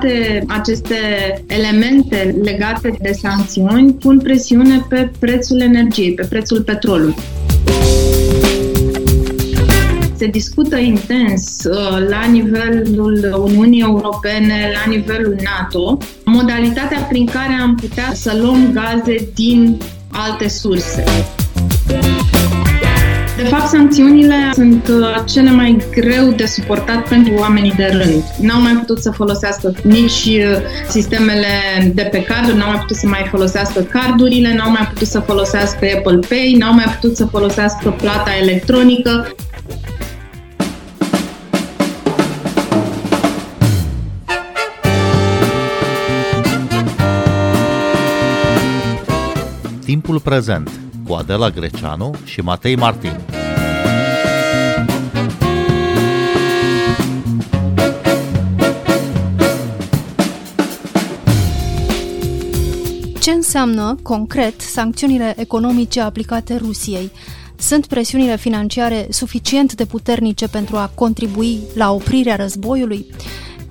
toate aceste elemente legate de sancțiuni pun presiune pe prețul energiei, pe prețul petrolului se discută intens uh, la nivelul Uniunii Europene, la nivelul NATO, modalitatea prin care am putea să luăm gaze din alte surse. De fapt, sancțiunile sunt uh, cele mai greu de suportat pentru oamenii de rând. N-au mai putut să folosească nici uh, sistemele de pe carduri, n-au mai putut să mai folosească cardurile, n-au mai putut să folosească Apple Pay, n-au mai putut să folosească plata electronică. Timpul prezent cu Adela Greceanu și Matei Martin. Ce înseamnă, concret, sancțiunile economice aplicate Rusiei? Sunt presiunile financiare suficient de puternice pentru a contribui la oprirea războiului?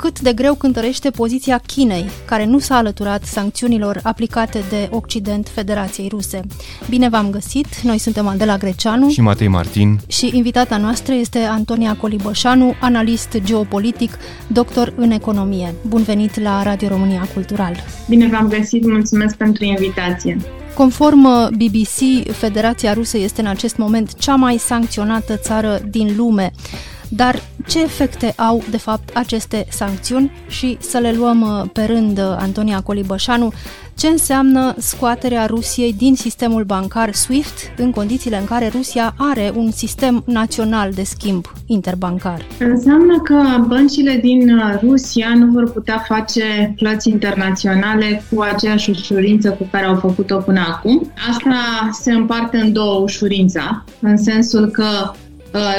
Cât de greu cântărește poziția Chinei, care nu s-a alăturat sancțiunilor aplicate de Occident Federației Ruse. Bine v-am găsit, noi suntem Andela Greceanu și Matei Martin și invitata noastră este Antonia Colibășanu, analist geopolitic, doctor în economie. Bun venit la Radio România Cultural! Bine v-am găsit, mulțumesc pentru invitație! Conform BBC, Federația Rusă este în acest moment cea mai sancționată țară din lume. Dar ce efecte au, de fapt, aceste sancțiuni și să le luăm uh, pe rând, uh, Antonia Colibășanu, ce înseamnă scoaterea Rusiei din sistemul bancar SWIFT în condițiile în care Rusia are un sistem național de schimb interbancar? Înseamnă că băncile din uh, Rusia nu vor putea face plăți internaționale cu aceeași ușurință cu care au făcut-o până acum. Asta se împarte în două ușurința, în sensul că Uh,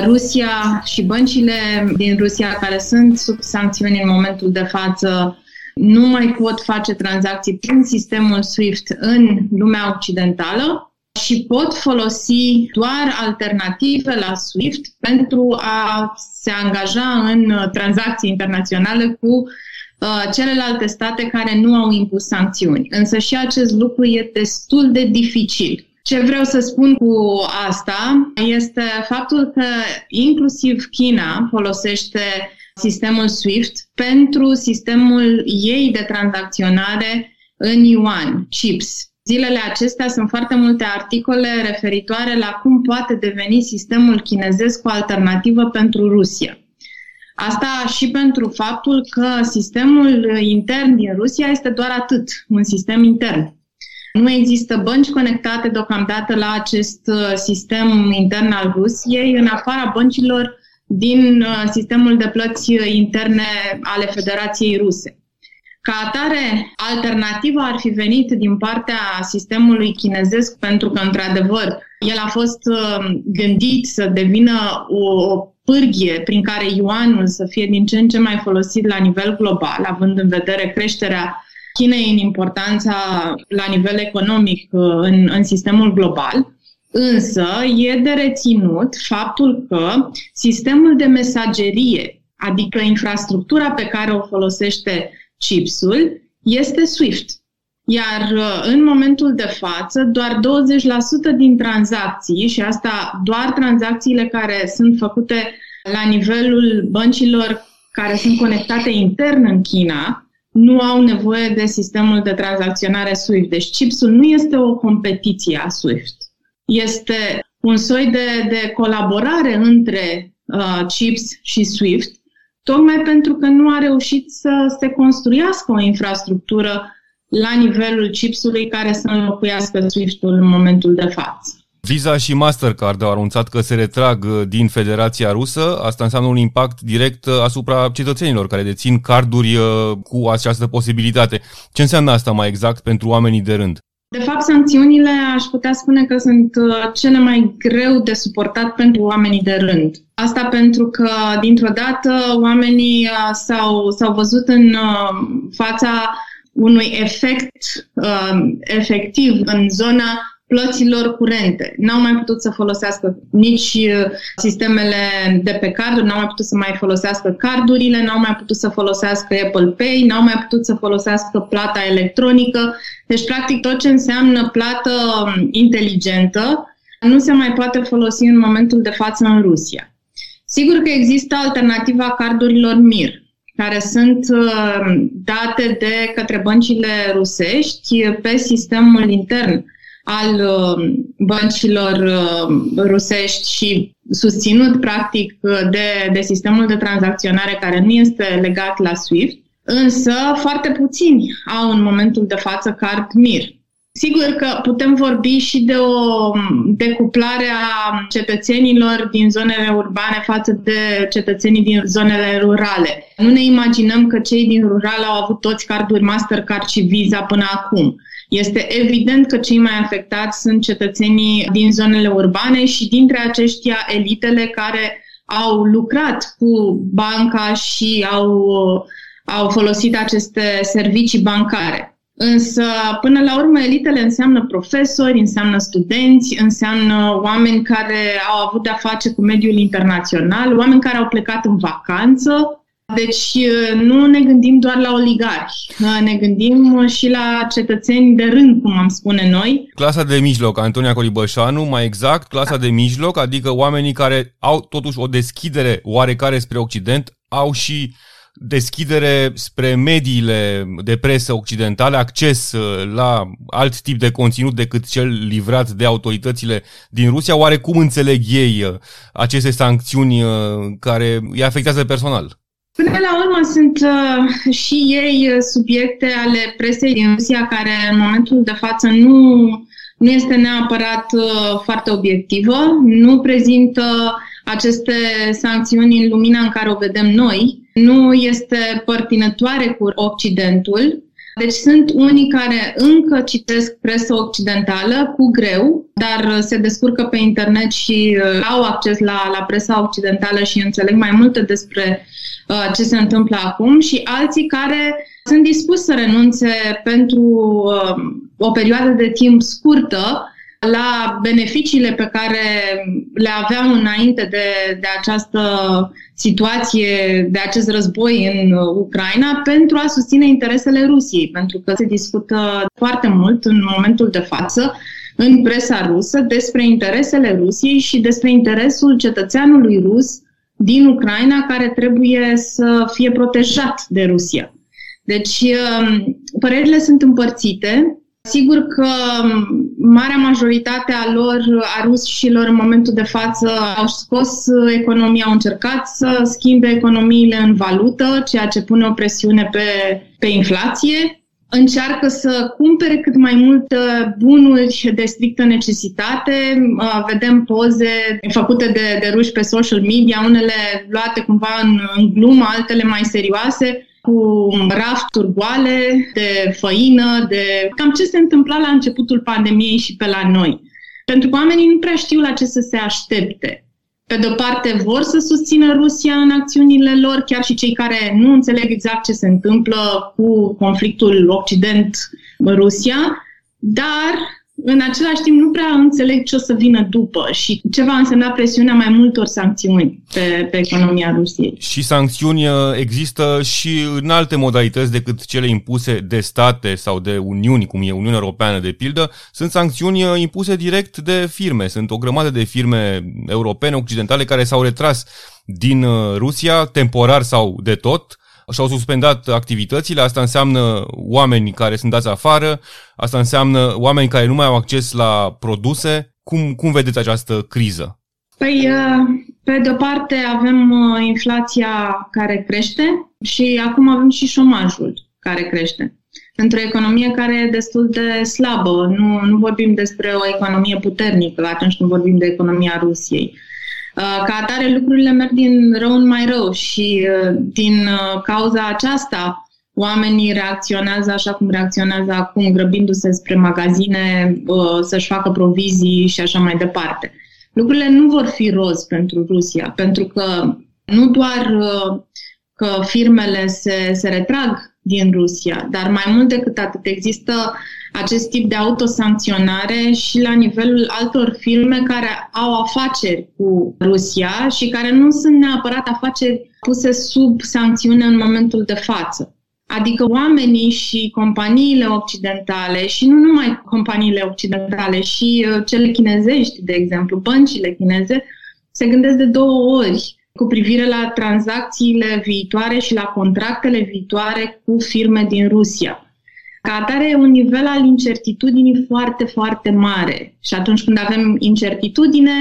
Rusia și băncile din Rusia care sunt sub sancțiuni în momentul de față nu mai pot face tranzacții prin sistemul SWIFT în lumea occidentală și pot folosi doar alternative la SWIFT pentru a se angaja în tranzacții internaționale cu uh, celelalte state care nu au impus sancțiuni. Însă și acest lucru e destul de dificil. Ce vreau să spun cu asta este faptul că inclusiv China folosește sistemul SWIFT pentru sistemul ei de tranzacționare în yuan, chips. Zilele acestea sunt foarte multe articole referitoare la cum poate deveni sistemul chinezesc o alternativă pentru Rusia. Asta și pentru faptul că sistemul intern din Rusia este doar atât, un sistem intern. Nu există bănci conectate deocamdată la acest uh, sistem intern al Rusiei, în afara băncilor din uh, sistemul de plăți interne ale Federației Ruse. Ca atare, alternativa ar fi venit din partea sistemului chinezesc, pentru că, într-adevăr, el a fost uh, gândit să devină o, o pârghie prin care yuanul să fie din ce în ce mai folosit la nivel global, având în vedere creșterea Chinei în importanța la nivel economic uh, în, în sistemul global, însă e de reținut faptul că sistemul de mesagerie, adică infrastructura pe care o folosește chipsul, este SWIFT. Iar uh, în momentul de față, doar 20% din tranzacții, și asta doar tranzacțiile care sunt făcute la nivelul băncilor care sunt conectate intern în China, nu au nevoie de sistemul de tranzacționare SWIFT. Deci chipsul nu este o competiție a SWIFT. Este un soi de, de colaborare între uh, chips și SWIFT, tocmai pentru că nu a reușit să se construiască o infrastructură la nivelul chipsului care să înlocuiască SWIFT-ul în momentul de față. Visa și Mastercard au anunțat că se retrag uh, din Federația Rusă. Asta înseamnă un impact direct uh, asupra cetățenilor care dețin carduri uh, cu această posibilitate. Ce înseamnă asta mai exact pentru oamenii de rând? De fapt, sancțiunile aș putea spune că sunt cele mai greu de suportat pentru oamenii de rând. Asta pentru că, dintr-o dată, oamenii s-au, s-au văzut în fața unui efect uh, efectiv în zona plăților curente. N-au mai putut să folosească nici uh, sistemele de pe carduri, n-au mai putut să mai folosească cardurile, n-au mai putut să folosească Apple Pay, n-au mai putut să folosească plata electronică. Deci, practic, tot ce înseamnă plată um, inteligentă nu se mai poate folosi în momentul de față în Rusia. Sigur că există alternativa cardurilor MIR, care sunt uh, date de către băncile rusești pe sistemul intern al uh, băncilor uh, rusești și susținut practic de, de sistemul de tranzacționare care nu este legat la SWIFT, însă foarte puțini au în momentul de față card MIR. Sigur că putem vorbi și de o decuplare a cetățenilor din zonele urbane față de cetățenii din zonele rurale. Nu ne imaginăm că cei din rural au avut toți carduri Mastercard și Visa până acum. Este evident că cei mai afectați sunt cetățenii din zonele urbane și dintre aceștia elitele care au lucrat cu banca și au, au folosit aceste servicii bancare. Însă, până la urmă, elitele înseamnă profesori, înseamnă studenți, înseamnă oameni care au avut de-a face cu mediul internațional, oameni care au plecat în vacanță, deci nu ne gândim doar la oligarhi, ne gândim și la cetățeni de rând, cum am spune noi. Clasa de mijloc, Antonia Colibășanu, mai exact, clasa de mijloc, adică oamenii care au totuși o deschidere oarecare spre Occident, au și deschidere spre mediile de presă occidentale, acces la alt tip de conținut decât cel livrat de autoritățile din Rusia. Oare cum înțeleg ei aceste sancțiuni care îi afectează personal? Până la urmă sunt uh, și ei uh, subiecte ale presei din Rusia care în momentul de față nu, nu este neapărat uh, foarte obiectivă, nu prezintă aceste sancțiuni în lumina în care o vedem noi, nu este părtinătoare cu Occidentul, deci sunt unii care încă citesc presă occidentală cu greu, dar se descurcă pe internet și au acces la, la presa occidentală și înțeleg mai multe despre Uh, ce se întâmplă acum și alții care sunt dispuși să renunțe pentru uh, o perioadă de timp scurtă la beneficiile pe care le aveau înainte de, de această situație, de acest război în Ucraina, pentru a susține interesele Rusiei, pentru că se discută foarte mult în momentul de față în presa rusă despre interesele Rusiei și despre interesul cetățeanului rus din Ucraina care trebuie să fie protejat de Rusia. Deci, um, părerile sunt împărțite. Sigur că um, marea majoritate a lor, a rușilor în momentul de față, au scos economia, au încercat să schimbe economiile în valută, ceea ce pune o presiune pe, pe inflație încearcă să cumpere cât mai multe bunuri de strictă necesitate. Vedem poze făcute de, de ruși pe social media, unele luate cumva în, în glumă, altele mai serioase, cu rafturi goale de făină, de cam ce se întâmpla la începutul pandemiei și pe la noi. Pentru că oamenii nu prea știu la ce să se aștepte pe de-o parte vor să susțină Rusia în acțiunile lor, chiar și cei care nu înțeleg exact ce se întâmplă cu conflictul Occident-Rusia, dar în același timp nu prea înțeleg ce o să vină după și ce va însemna presiunea mai multor sancțiuni pe, pe economia Rusiei. Și sancțiuni uh, există și în alte modalități decât cele impuse de state sau de uniuni, cum e Uniunea Europeană de pildă. Sunt sancțiuni uh, impuse direct de firme. Sunt o grămadă de firme europene, occidentale, care s-au retras din uh, Rusia, temporar sau de tot, și-au suspendat activitățile, asta înseamnă oameni care sunt dați afară, asta înseamnă oameni care nu mai au acces la produse. Cum, cum vedeți această criză? Păi, uh, pe de-o parte avem uh, inflația care crește și acum avem și șomajul care crește. Într-o economie care e destul de slabă, nu, nu vorbim despre o economie puternică atunci când vorbim de economia Rusiei. Uh, ca atare, lucrurile merg din rău în mai rău și uh, din uh, cauza aceasta oamenii reacționează așa cum reacționează acum, grăbindu-se spre magazine să-și facă provizii și așa mai departe. Lucrurile nu vor fi roz pentru Rusia, pentru că nu doar că firmele se, se retrag din Rusia, dar mai mult decât atât există acest tip de autosancționare și la nivelul altor firme care au afaceri cu Rusia și care nu sunt neapărat afaceri puse sub sancțiune în momentul de față. Adică oamenii și companiile occidentale și nu numai companiile occidentale, și uh, cele chinezești, de exemplu, băncile chineze, se gândesc de două ori cu privire la tranzacțiile viitoare și la contractele viitoare cu firme din Rusia. Ca atare, e un nivel al incertitudinii foarte, foarte mare. Și atunci când avem incertitudine,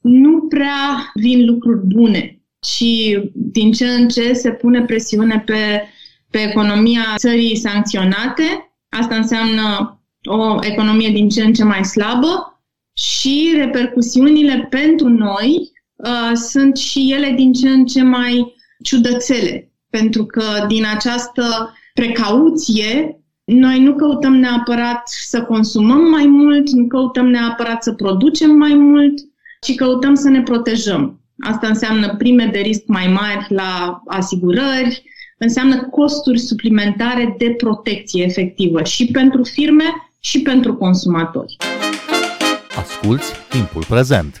nu prea vin lucruri bune, ci din ce în ce se pune presiune pe, pe economia țării sancționate. Asta înseamnă o economie din ce în ce mai slabă și repercusiunile pentru noi uh, sunt și ele din ce în ce mai ciudățele, pentru că din această precauție noi nu căutăm neapărat să consumăm mai mult, nu căutăm neapărat să producem mai mult, ci căutăm să ne protejăm. Asta înseamnă prime de risc mai mari la asigurări, înseamnă costuri suplimentare de protecție efectivă și pentru firme și pentru consumatori. Asculți timpul prezent!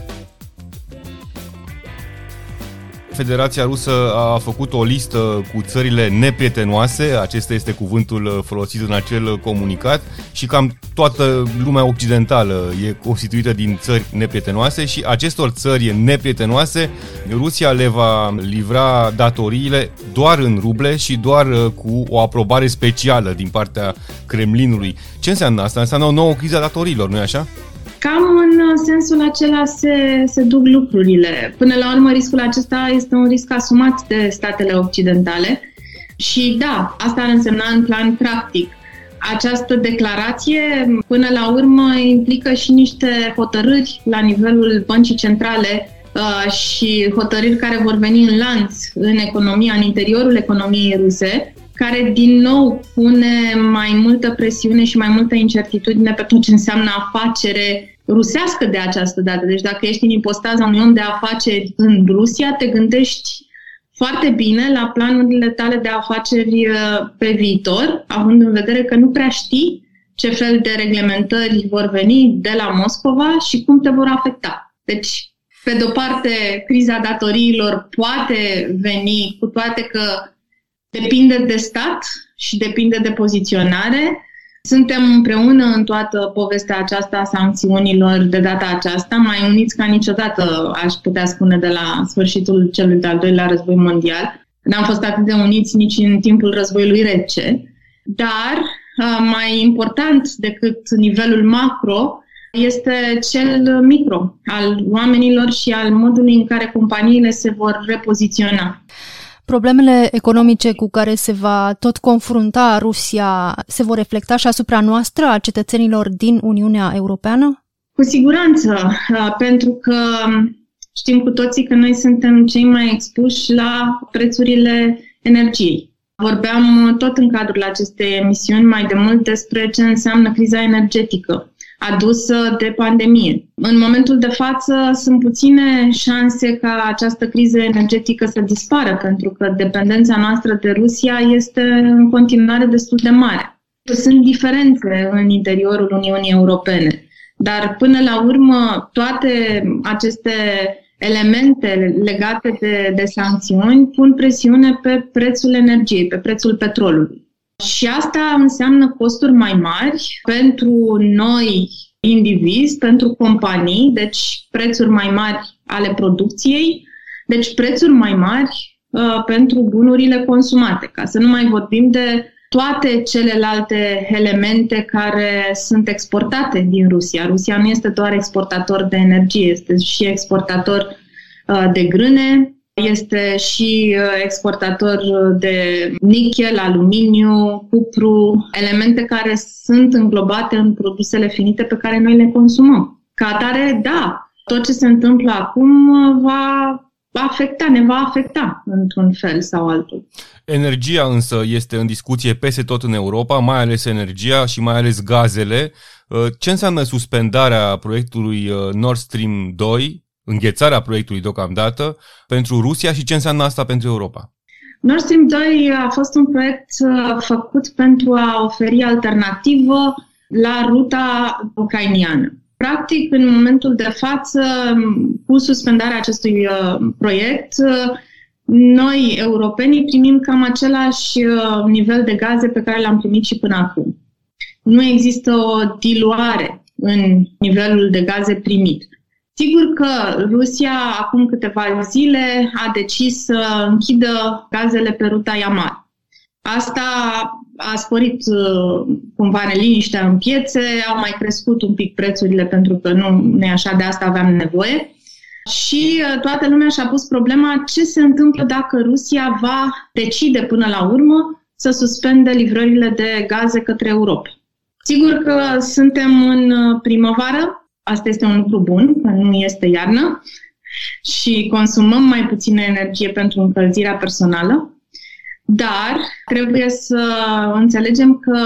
Federația Rusă a făcut o listă cu țările neprietenoase, acesta este cuvântul uh, folosit în acel comunicat, și cam toată lumea occidentală e constituită din țări neprietenoase și acestor țări neprietenoase Rusia le va livra datoriile doar în ruble și doar uh, cu o aprobare specială din partea Kremlinului. Ce înseamnă asta? Înseamnă o nouă criză a datoriilor, nu-i așa? Cam în sensul acela se, se duc lucrurile. Până la urmă, riscul acesta este un risc asumat de statele occidentale și da, asta ar însemna în plan practic. Această declarație, până la urmă, implică și niște hotărâri la nivelul băncii centrale uh, și hotărâri care vor veni în lanț în economia, în interiorul economiei ruse, care din nou pune mai multă presiune și mai multă incertitudine pe tot ce înseamnă afacere rusească de această dată. Deci dacă ești în impostaza unui om de afaceri în Rusia, te gândești foarte bine la planurile tale de afaceri uh, pe viitor, având în vedere că nu prea știi ce fel de reglementări vor veni de la Moscova și cum te vor afecta. Deci, pe de-o parte, criza datoriilor poate veni, cu toate că depinde de stat și depinde de poziționare, suntem împreună în toată povestea aceasta a sancțiunilor de data aceasta, mai uniți ca niciodată, aș putea spune, de la sfârșitul celui de-al doilea război mondial. N-am fost atât de uniți nici în timpul războiului rece, dar mai important decât nivelul macro este cel micro al oamenilor și al modului în care companiile se vor repoziționa. Problemele economice cu care se va tot confrunta Rusia se vor reflecta și asupra noastră, a cetățenilor din Uniunea Europeană? Cu siguranță, uh, pentru că știm cu toții că noi suntem cei mai expuși la prețurile energiei. Vorbeam tot în cadrul acestei emisiuni mai de mult despre ce înseamnă criza energetică adusă de pandemie. În momentul de față sunt puține șanse ca această criză energetică să dispară, pentru că dependența noastră de Rusia este în continuare destul de mare. Sunt diferențe în interiorul Uniunii Europene, dar până la urmă toate aceste elemente legate de, de sancțiuni pun presiune pe prețul energiei, pe prețul petrolului. Și asta înseamnă costuri mai mari pentru noi indivizi, pentru companii, deci prețuri mai mari ale producției, deci prețuri mai mari uh, pentru bunurile consumate, ca să nu mai vorbim de toate celelalte elemente care sunt exportate din Rusia. Rusia nu este doar exportator de energie, este și exportator uh, de grâne, este și uh, exportator de nichel, aluminiu, cupru, elemente care sunt înglobate în produsele finite pe care noi le consumăm. Ca atare, da, tot ce se întâmplă acum uh, va afecta, ne va afecta într-un fel sau altul. Energia însă este în discuție peste tot în Europa, mai ales energia și mai ales gazele. Uh, ce înseamnă suspendarea proiectului uh, Nord Stream 2, înghețarea proiectului deocamdată, pentru Rusia și ce înseamnă asta pentru Europa? Nord Stream 2 a fost un proiect uh, făcut pentru a oferi alternativă la ruta ucrainiană. Practic, în momentul de față, cu suspendarea acestui proiect, noi, europenii, primim cam același uh, nivel de gaze pe care l-am primit și până acum. Nu există o diluare în nivelul de gaze primit. Sigur că Rusia, acum câteva zile, a decis să închidă gazele pe ruta Yamal. Asta a sporit uh, cumva neliniștea în piețe, au mai crescut un pic prețurile pentru că nu, nu e așa, de asta aveam nevoie și uh, toată lumea și-a pus problema ce se întâmplă dacă Rusia va decide până la urmă să suspende livrările de gaze către Europa. Sigur că suntem în uh, primăvară, asta este un lucru bun, că nu este iarnă. Și consumăm mai puțină energie pentru încălzirea personală, dar trebuie să înțelegem că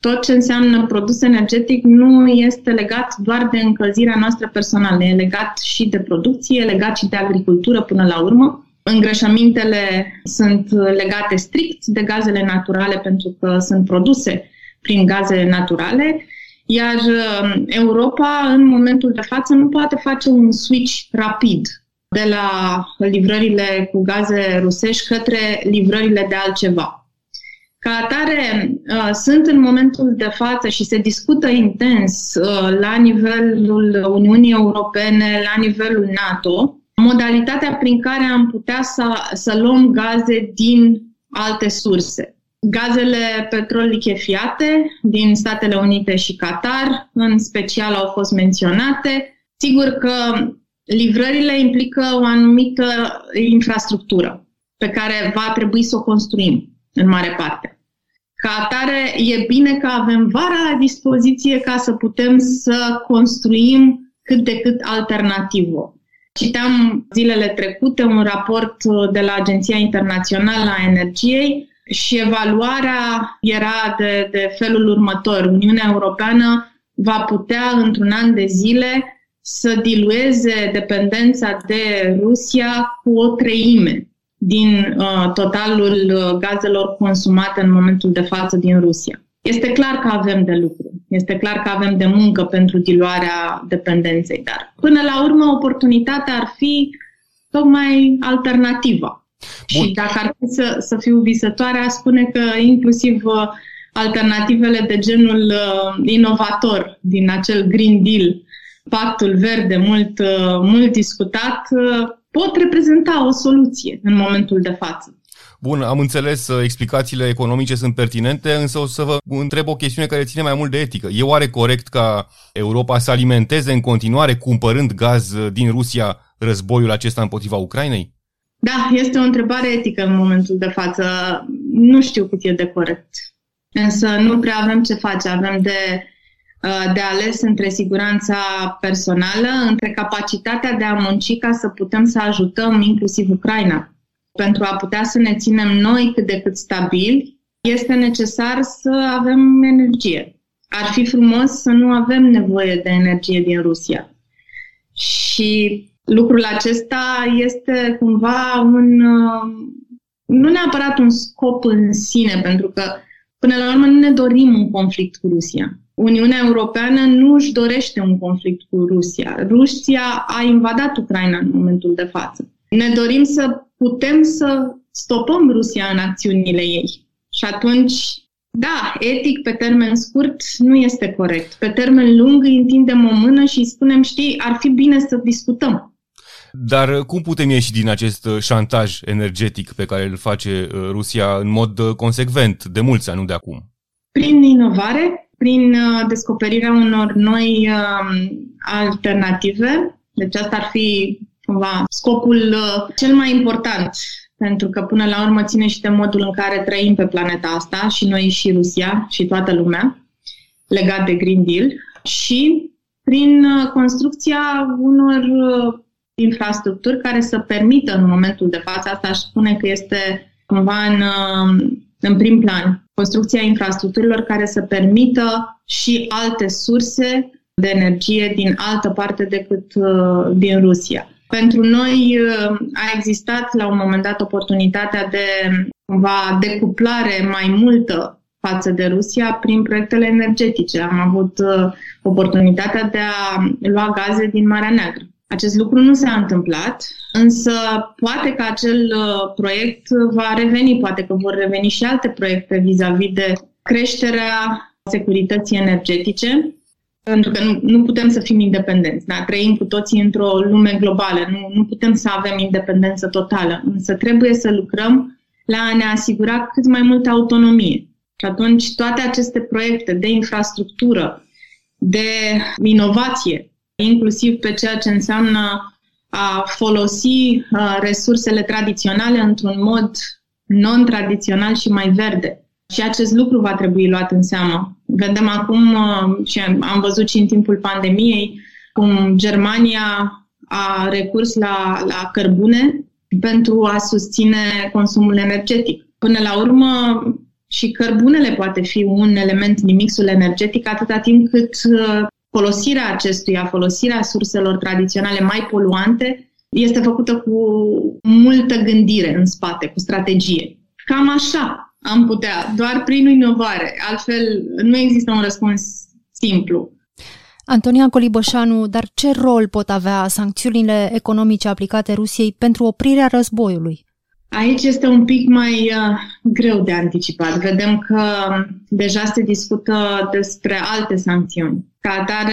tot ce înseamnă produs energetic nu este legat doar de încălzirea noastră personală, e legat și de producție, e legat și de agricultură până la urmă. Îngrășămintele sunt legate strict de gazele naturale pentru că sunt produse prin gaze naturale, iar uh, Europa în momentul de față nu poate face un switch rapid de la livrările cu gaze rusești către livrările de altceva. Ca atare, uh, sunt în momentul de față și se discută intens uh, la nivelul Uniunii Europene, la nivelul NATO, modalitatea prin care am putea să, să luăm gaze din alte surse. Gazele petrol lichefiate din Statele Unite și Qatar, în special, au fost menționate. Sigur că livrările implică o anumită infrastructură pe care va trebui să o construim în mare parte. Ca atare, e bine că avem vara la dispoziție ca să putem să construim cât de cât alternativă. Citeam zilele trecute un raport de la Agenția Internațională a Energiei și evaluarea era de, de felul următor. Uniunea Europeană va putea, într-un an de zile, să dilueze dependența de Rusia cu o treime din uh, totalul uh, gazelor consumate în momentul de față din Rusia. Este clar că avem de lucru, este clar că avem de muncă pentru diluarea dependenței, dar până la urmă oportunitatea ar fi tocmai alternativa. Bun. Și dacă ar fi să, să fiu visătoare, aș spune că inclusiv uh, alternativele de genul uh, inovator din acel Green Deal, pactul verde mult, uh, mult discutat, uh, pot reprezenta o soluție în momentul de față. Bun, am înțeles, uh, explicațiile economice sunt pertinente, însă o să vă întreb o chestiune care ține mai mult de etică. E oare corect ca Europa să alimenteze în continuare, cumpărând gaz din Rusia, războiul acesta împotriva Ucrainei? Da, este o întrebare etică în momentul de față. Nu știu cât e de corect. Însă nu prea avem ce face. Avem de Uh, de ales între siguranța personală, între capacitatea de a munci ca să putem să ajutăm inclusiv Ucraina. Pentru a putea să ne ținem noi cât de cât stabili, este necesar să avem energie. Ar fi frumos să nu avem nevoie de energie din Rusia. Și lucrul acesta este cumva un, uh, nu neapărat un scop în sine, pentru că până la urmă nu ne dorim un conflict cu Rusia. Uniunea Europeană nu își dorește un conflict cu Rusia. Rusia a invadat Ucraina în momentul de față. Ne dorim să putem să stopăm Rusia în acțiunile ei. Și atunci, da, etic pe termen scurt nu este corect. Pe termen lung îi întindem o mână și îi spunem, știi, ar fi bine să discutăm. Dar cum putem ieși din acest șantaj energetic pe care îl face uh, Rusia în mod uh, consecvent, de mulți ani, nu de acum? Prin inovare, prin uh, descoperirea unor noi um, alternative. Deci asta ar fi cumva scopul uh, cel mai important, pentru că până la urmă ține și de modul în care trăim pe planeta asta, și noi și Rusia și toată lumea, legat de Green Deal, și prin uh, construcția unor infrastructuri care să permită în momentul de față, asta aș spune că este cumva în, în prim plan, construcția infrastructurilor care să permită și alte surse de energie din altă parte decât uh, din Rusia. Pentru noi uh, a existat la un moment dat oportunitatea de cumva decuplare mai multă față de Rusia prin proiectele energetice. Am avut uh, oportunitatea de a lua gaze din Marea Neagră. Acest lucru nu s-a întâmplat, însă poate că acel proiect va reveni, poate că vor reveni și alte proiecte vis-a-vis de creșterea securității energetice pentru că nu, nu putem să fim independenți. Da? Trăim cu toții într-o lume globală. Nu, nu putem să avem independență totală. Însă trebuie să lucrăm la a ne asigura cât mai multă autonomie. Și atunci toate aceste proiecte de infrastructură, de inovație, inclusiv pe ceea ce înseamnă a folosi uh, resursele tradiționale într-un mod non-tradițional și mai verde. Și acest lucru va trebui luat în seamă Vedem acum uh, și am văzut și în timpul pandemiei cum Germania a recurs la, la cărbune pentru a susține consumul energetic. Până la urmă, și cărbunele poate fi un element din mixul energetic atâta timp cât uh, folosirea acestuia, folosirea surselor tradiționale mai poluante, este făcută cu multă gândire în spate, cu strategie. Cam așa am putea, doar prin inovare. Altfel, nu există un răspuns simplu. Antonia Colibășanu, dar ce rol pot avea sancțiunile economice aplicate Rusiei pentru oprirea războiului? Aici este un pic mai uh, greu de anticipat. Vedem că deja se discută despre alte sancțiuni. Ca atare,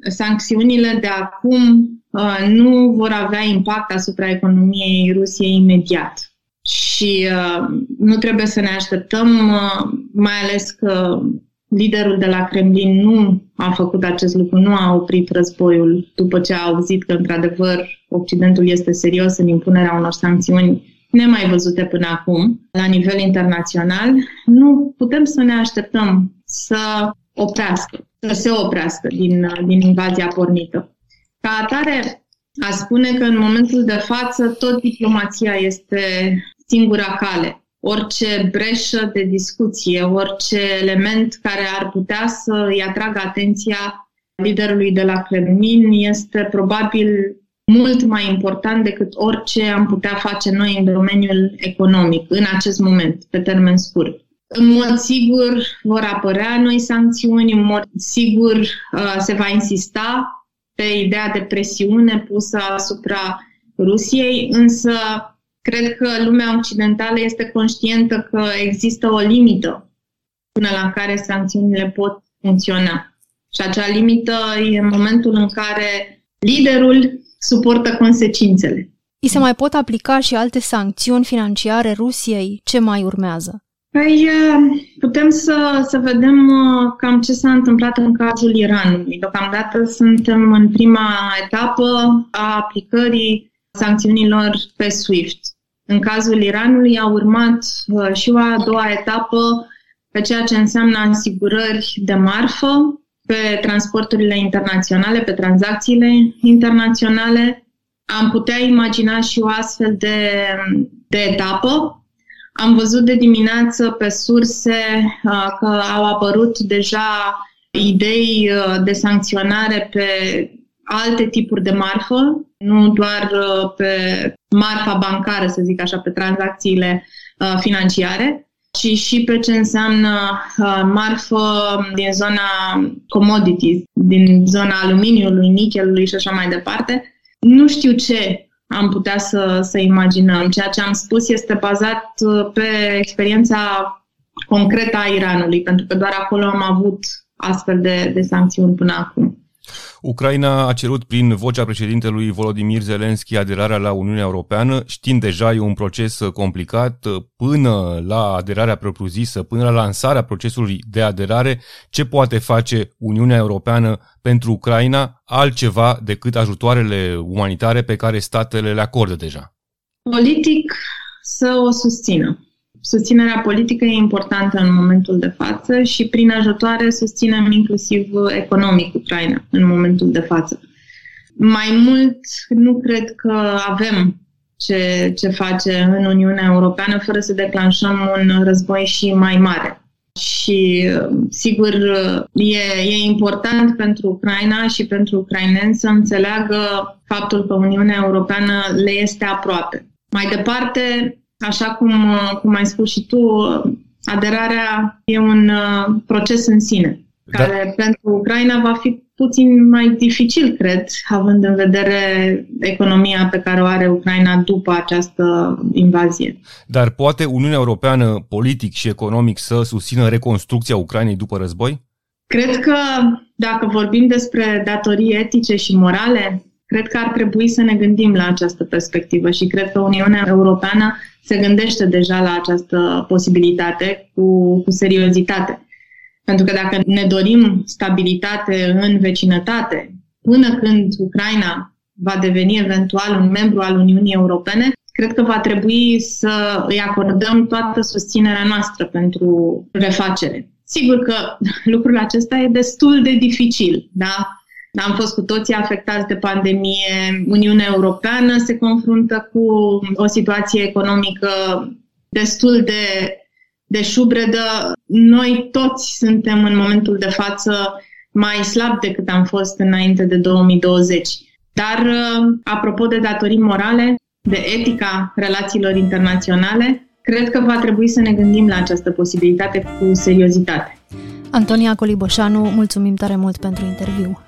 sancțiunile de acum uh, nu vor avea impact asupra economiei Rusiei imediat și uh, nu trebuie să ne așteptăm, uh, mai ales că liderul de la Kremlin nu a făcut acest lucru, nu a oprit războiul după ce a auzit că, într-adevăr, Occidentul este serios în impunerea unor sancțiuni nemai văzute până acum, la nivel internațional, nu putem să ne așteptăm să oprească, să se oprească din, din invazia pornită. Ca atare, a spune că în momentul de față tot diplomația este singura cale. Orice breșă de discuție, orice element care ar putea să îi atragă atenția liderului de la Kremlin este probabil mult mai important decât orice am putea face noi în domeniul economic în acest moment, pe termen scurt. În mod sigur vor apărea noi sancțiuni, în mod sigur uh, se va insista pe ideea de presiune pusă asupra Rusiei, însă Cred că lumea occidentală este conștientă că există o limită până la care sancțiunile pot funcționa. Și acea limită e în momentul în care liderul suportă consecințele. I se mai pot aplica și alte sancțiuni financiare Rusiei? Ce mai urmează? Păi, putem să, să vedem cam ce s-a întâmplat în cazul Iranului. Deocamdată suntem în prima etapă a aplicării sancțiunilor pe SWIFT. În cazul Iranului a urmat uh, și o a doua etapă pe ceea ce înseamnă asigurări de marfă pe transporturile internaționale, pe tranzacțiile internaționale. Am putea imagina și o astfel de, de etapă. Am văzut de dimineață pe surse uh, că au apărut deja idei uh, de sancționare pe alte tipuri de marfă, nu doar uh, pe marfa bancară, să zic așa, pe tranzacțiile uh, financiare, ci și pe ce înseamnă uh, marfă din zona commodities, din zona aluminiului, nichelului și așa mai departe. Nu știu ce am putea să, să imaginăm. Ceea ce am spus este bazat pe experiența concretă a Iranului, pentru că doar acolo am avut astfel de, de sancțiuni până acum. Ucraina a cerut prin vocea președintelui Volodymyr Zelensky aderarea la Uniunea Europeană, știind deja e un proces complicat până la aderarea propriu-zisă, până la lansarea procesului de aderare, ce poate face Uniunea Europeană pentru Ucraina altceva decât ajutoarele umanitare pe care statele le acordă deja? Politic să o susțină susținerea politică e importantă în momentul de față și prin ajutoare susținem inclusiv economic Ucraina în momentul de față. Mai mult, nu cred că avem ce, ce face în Uniunea Europeană fără să declanșăm un război și mai mare. Și, sigur, e, e important pentru Ucraina și pentru ucraineni să înțeleagă faptul că Uniunea Europeană le este aproape. Mai departe, așa cum, cum ai spus și tu, aderarea e un uh, proces în sine, da. care pentru Ucraina va fi puțin mai dificil, cred, având în vedere economia pe care o are Ucraina după această invazie. Dar poate Uniunea Europeană politic și economic să susțină reconstrucția Ucrainei după război? Cred că dacă vorbim despre datorii etice și morale, cred că ar trebui să ne gândim la această perspectivă și cred că Uniunea Europeană se gândește deja la această posibilitate cu, cu seriozitate. Pentru că dacă ne dorim stabilitate în vecinătate, până când Ucraina va deveni eventual un membru al Uniunii Europene, cred că va trebui să îi acordăm toată susținerea noastră pentru refacere. Sigur că lucrul acesta e destul de dificil, da? Am fost cu toții afectați de pandemie. Uniunea Europeană se confruntă cu o situație economică destul de, de șubredă. Noi toți suntem în momentul de față mai slab decât am fost înainte de 2020. Dar, apropo de datorii morale, de etica relațiilor internaționale, cred că va trebui să ne gândim la această posibilitate cu seriozitate. Antonia Coliboșanu, mulțumim tare mult pentru interviu.